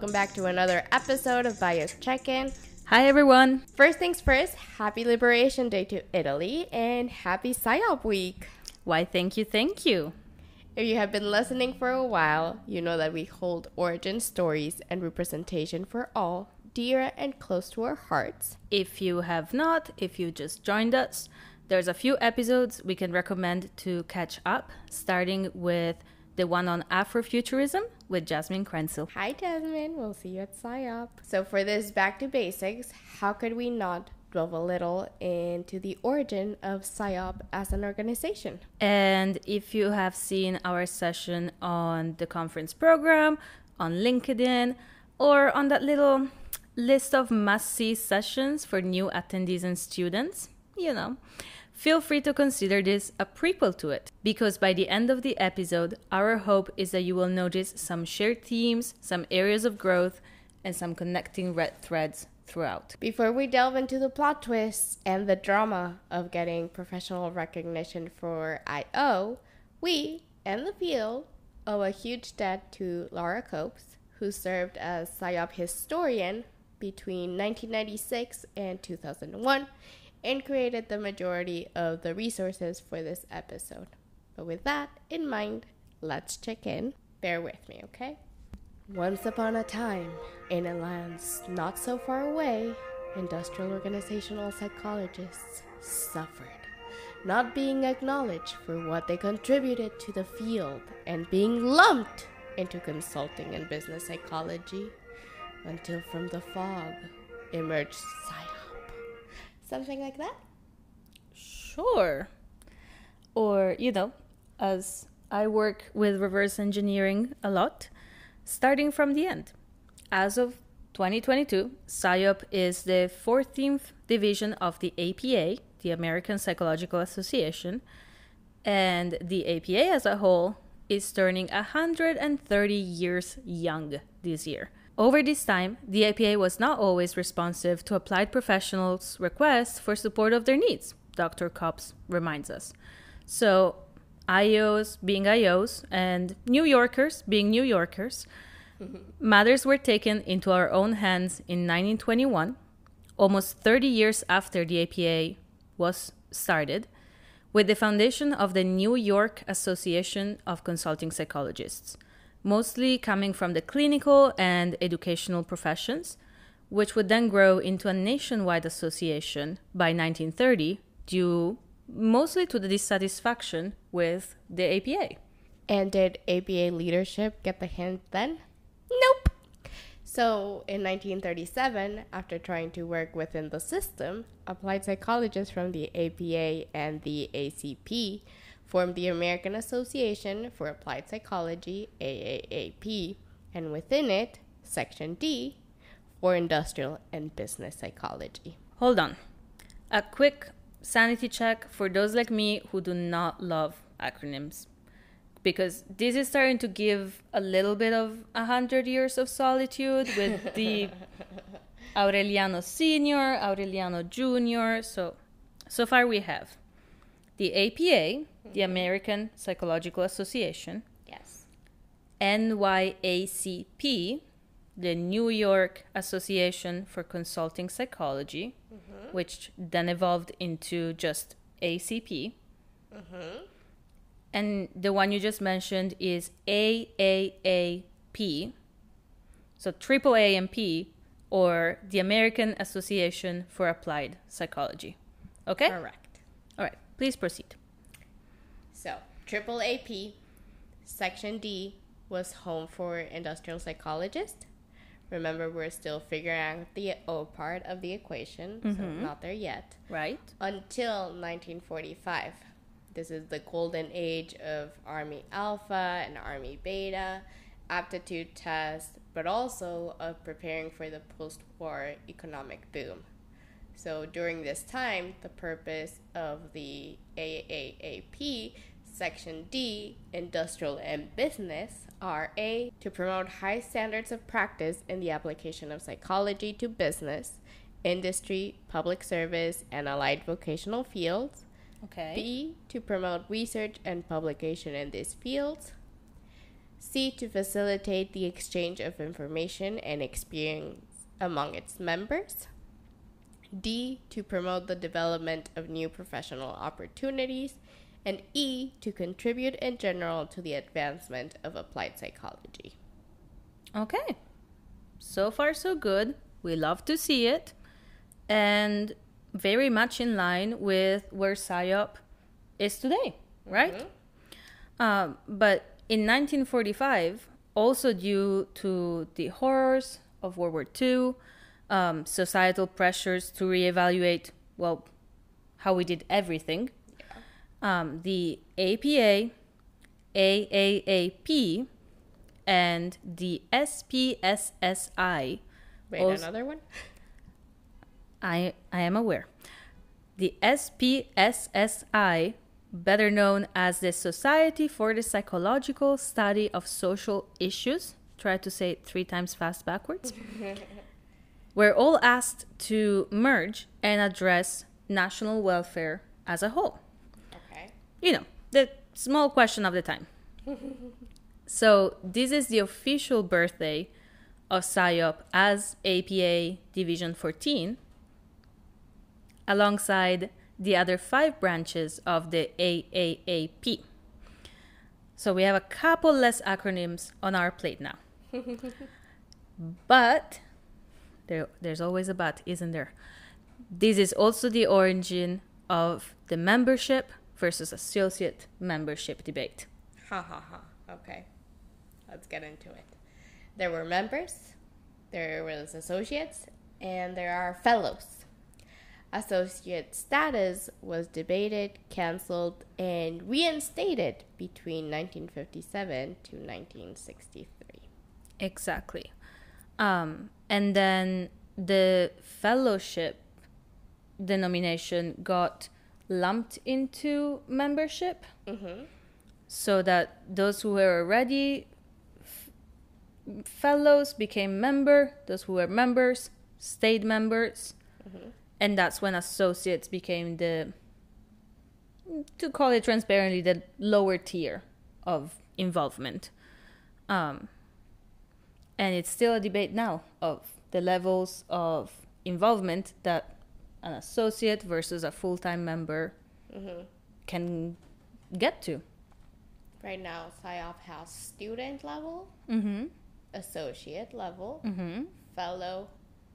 welcome back to another episode of Bias Check In. Hi, everyone. First things first, happy Liberation Day to Italy and happy SIOP Week. Why, thank you, thank you. If you have been listening for a while, you know that we hold origin stories and representation for all dear and close to our hearts. If you have not, if you just joined us, there's a few episodes we can recommend to catch up, starting with the one on Afrofuturism with Jasmine Krenzel. Hi, Jasmine. We'll see you at SIOP. So, for this back to basics, how could we not delve a little into the origin of SIOP as an organization? And if you have seen our session on the conference program, on LinkedIn, or on that little list of must see sessions for new attendees and students, you know, feel free to consider this a prequel to it. Because by the end of the episode, our hope is that you will notice some shared themes, some areas of growth, and some connecting red threads throughout. Before we delve into the plot twists and the drama of getting professional recognition for IO, we and the field owe a huge debt to Laura Koppes, who served as SIOP historian between 1996 and 2001 and created the majority of the resources for this episode. But with that in mind, let's check in. Bear with me, okay? Once upon a time, in a land not so far away, industrial organizational psychologists suffered, not being acknowledged for what they contributed to the field and being lumped into consulting and business psychology until from the fog emerged SIOP. Something like that? Sure. Or, you know, as I work with reverse engineering a lot, starting from the end. As of 2022, SIOP is the 14th division of the APA, the American Psychological Association, and the APA as a whole is turning 130 years young this year. Over this time, the APA was not always responsive to applied professionals' requests for support of their needs, Dr. Koppes reminds us. So, IOs being IOs and New Yorkers being New Yorkers, mm-hmm. matters were taken into our own hands in 1921, almost 30 years after the APA was started, with the foundation of the New York Association of Consulting Psychologists mostly coming from the clinical and educational professions, which would then grow into a nationwide association by 1930 due mostly to the dissatisfaction with the APA. And did APA leadership get the hint then? Nope. So, in 1937, after trying to work within the system, applied psychologists from the APA and the ACP formed the American Association for Applied Psychology, AAAP, and within it, Section D for Industrial and Business Psychology. Hold on. A quick sanity check for those like me who do not love acronyms. Because this is starting to give a little bit of a hundred years of solitude with the Aureliano Senior, Aureliano Junior. So, so far we have the APA, the American Psychological Association. Yes. NYACP, the New York Association for Consulting Psychology, mm-hmm. which then evolved into just ACP. Mm-hmm. And the one you just mentioned is AAAP. So triple A and P, or the American Association for Applied Psychology. Okay? Correct. All right. Please proceed. So, triple AP, Section D was home for industrial psychologists. Remember, we're still figuring out the O part of the equation, mm-hmm. so not there yet. Right. Until 1945. This is the golden age of Army Alpha and Army Beta, aptitude tests, but also of preparing for the post war economic boom. So during this time, the purpose of the AAAP Section D, Industrial and Business, RA, to promote high standards of practice in the application of psychology to business, industry, public service, and allied vocational fields. Okay. B, to promote research and publication in these fields. C. To facilitate the exchange of information and experience among its members. D. To promote the development of new professional opportunities. And E. To contribute in general to the advancement of applied psychology. Okay. So far, so good. We love to see it. And very much in line with where SIOP is today, right? Mm-hmm. Um, but in 1945, also due to the horrors of World War II, um, societal pressures to reevaluate, well, how we did everything, um, the APA, AAAP, and the SPSSI. Wait, Also- another one? I, I am aware. The SPSSI, better known as the Society for the Psychological Study of Social Issues, try to say it three times fast backwards, were all asked to merge and address national welfare as a whole. You know, the small question of the time. so, this is the official birthday of SIOP as APA Division 14, alongside the other five branches of the AAAP. So, we have a couple less acronyms on our plate now. but, there, there's always a but, isn't there? This is also the origin of the membership versus associate membership debate. Ha ha ha. Okay. Let's get into it. There were members, there was associates, and there are fellows. Associate status was debated, cancelled, and reinstated between 1957 to 1963. Exactly. Um, and then the fellowship denomination got lumped into membership. Mm-hmm. so that those who were already f- fellows became member those who were members stayed members. And that's when associates became the to call it transparently the lower tier of involvement. Um, and it's still a debate now of the levels of involvement that an associate versus a full-time member Mm-hmm. can get to Right now, SIOP has student level, mm-hmm. associate level, Mm-hmm. fellow,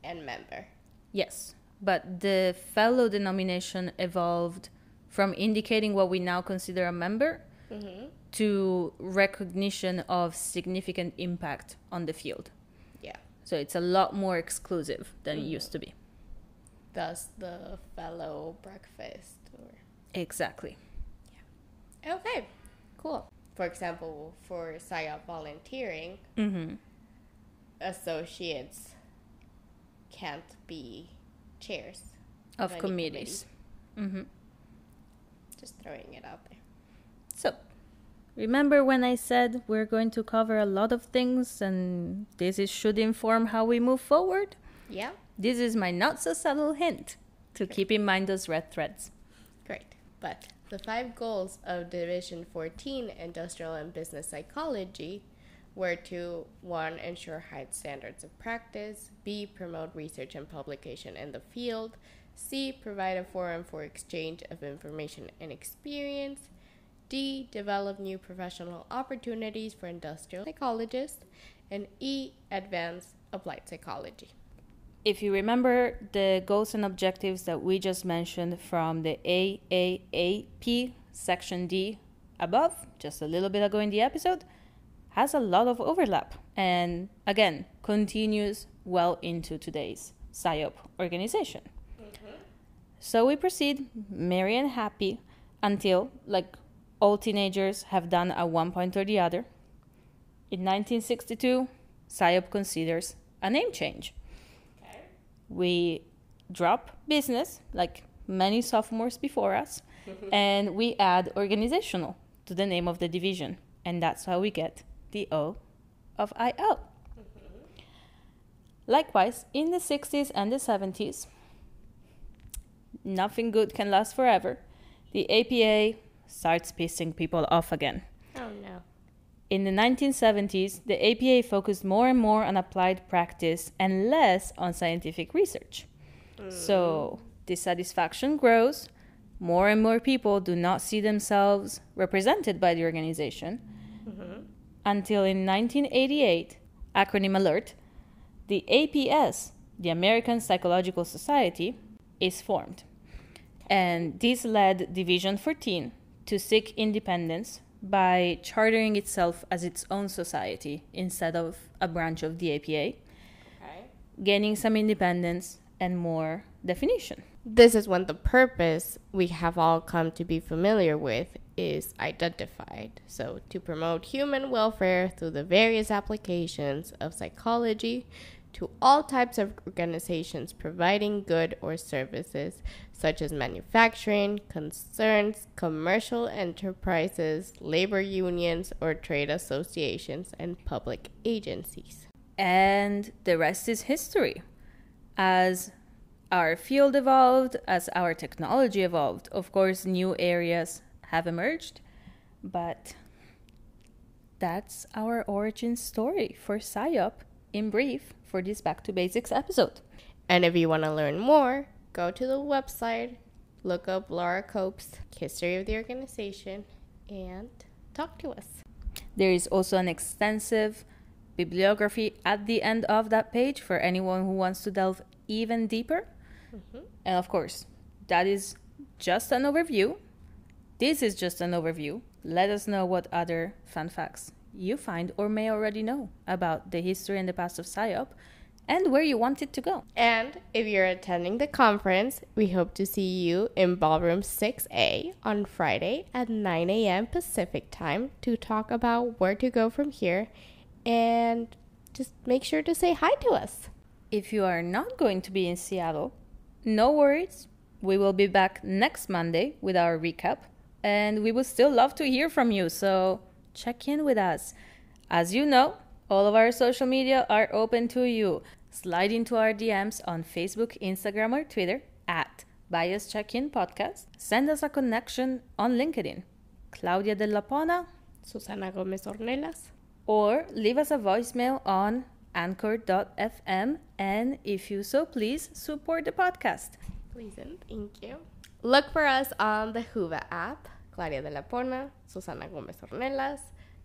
and member. Yes, but the fellow denomination evolved from indicating what we now consider a member Mm-hmm. to recognition of significant impact on the field. Yeah. So it's a lot more exclusive than it used to be. Thus, the fellow breakfast. Or Exactly. Yeah okay, cool. For example, for SIOP volunteering, Mm-hmm. associates can't be chairs Of any committees. Mm-hmm. Just throwing it out there. So, remember when I said we're going to cover a lot of things and this is, should inform how we move forward? Yeah, This is my not so subtle hint to keep in mind those red threads. great. But the five goals of Division 14 Industrial and Business Psychology were to 1. ensure high standards of practice, b. promote research and publication in the field, c. provide a forum for exchange of information and experience, D. Develop new professional opportunities for industrial psychologists. And E. Advance applied psychology. If you remember the goals and objectives that we just mentioned from the AAAP section D above, just a little bit ago in the episode, has a lot of overlap and again continues well into today's SIOP organization. Mm-hmm. So we proceed merry and happy until, like all teenagers have done at one point or the other, in 1962, SIOP considers a name change. We drop business like many sophomores before us and we add organizational to the name of the division and that's how we get the o of io mm-hmm. likewise in the 60s and the 70s nothing good can last forever. The apa starts pissing people off again. In the 1970s, the APA focused more and more on applied practice and less on scientific research. So, mm. dissatisfaction grows. More and more people do not see themselves represented by the organization. Mm-hmm. Until in 1988, acronym ALERT, the APS, the American Psychological Society, is formed. And this led Division 14 to seek independence by chartering itself as its own society instead of a branch of the APA, Okay. gaining some independence and more definition. This is when the purpose we have all come to be familiar with is identified. So, to promote human welfare through the various applications of psychology to all types of organizations providing good or services such as manufacturing, concerns, commercial enterprises, labor unions, or trade associations and public agencies. And the rest is history. As our field evolved, as our technology evolved, of course, new areas have emerged, but that's our origin story for SIOP in brief for this Back to Basics episode. And if you want to learn more, go to the website, look up Laura Koppes' history of the organization, and talk to us. There is also an extensive bibliography at the end of that page for anyone who wants to delve even deeper. Mm-hmm. And of course, that is just an overview. This is just an overview. Let us know what other fun facts you find or may already know about the history and the past of SIOP and where you want it to go. And if you're attending the conference, we hope to see you in Ballroom 6A on Friday at 9 a.m. Pacific time to talk about where to go from here and just make sure to say hi to us. If you are not going to be in Seattle, no worries. We will be back next Monday with our recap, and we would still love to hear from you. So check in with us. As you know, all of our social media are open to you. Slide into our DMs on Facebook, Instagram, or Twitter at Bias Check In Podcast. Send us a connection on LinkedIn, Claudia de la Pona, Susana Gomez Ornelas. or leave us a voicemail on anchor.fm and if you so please support the podcast Please and thank you. Look for us on the Whova app, Claudia de la Pona, Susana Gomez Ornelas.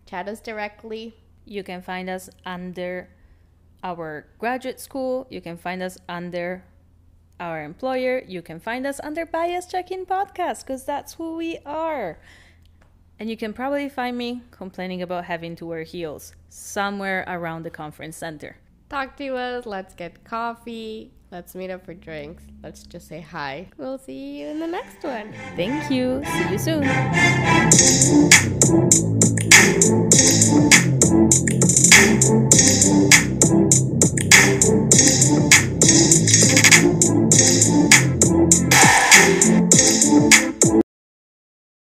Chat us directly. you can find us under our graduate school you can find us under our employer you can find us under bias check-in podcast because that's who we are and you can probably find me complaining about having to wear heels somewhere around the conference center Talk to us. Let's get coffee. Let's meet up for drinks. Let's just say hi. We'll see you in the next one. thank you see you soon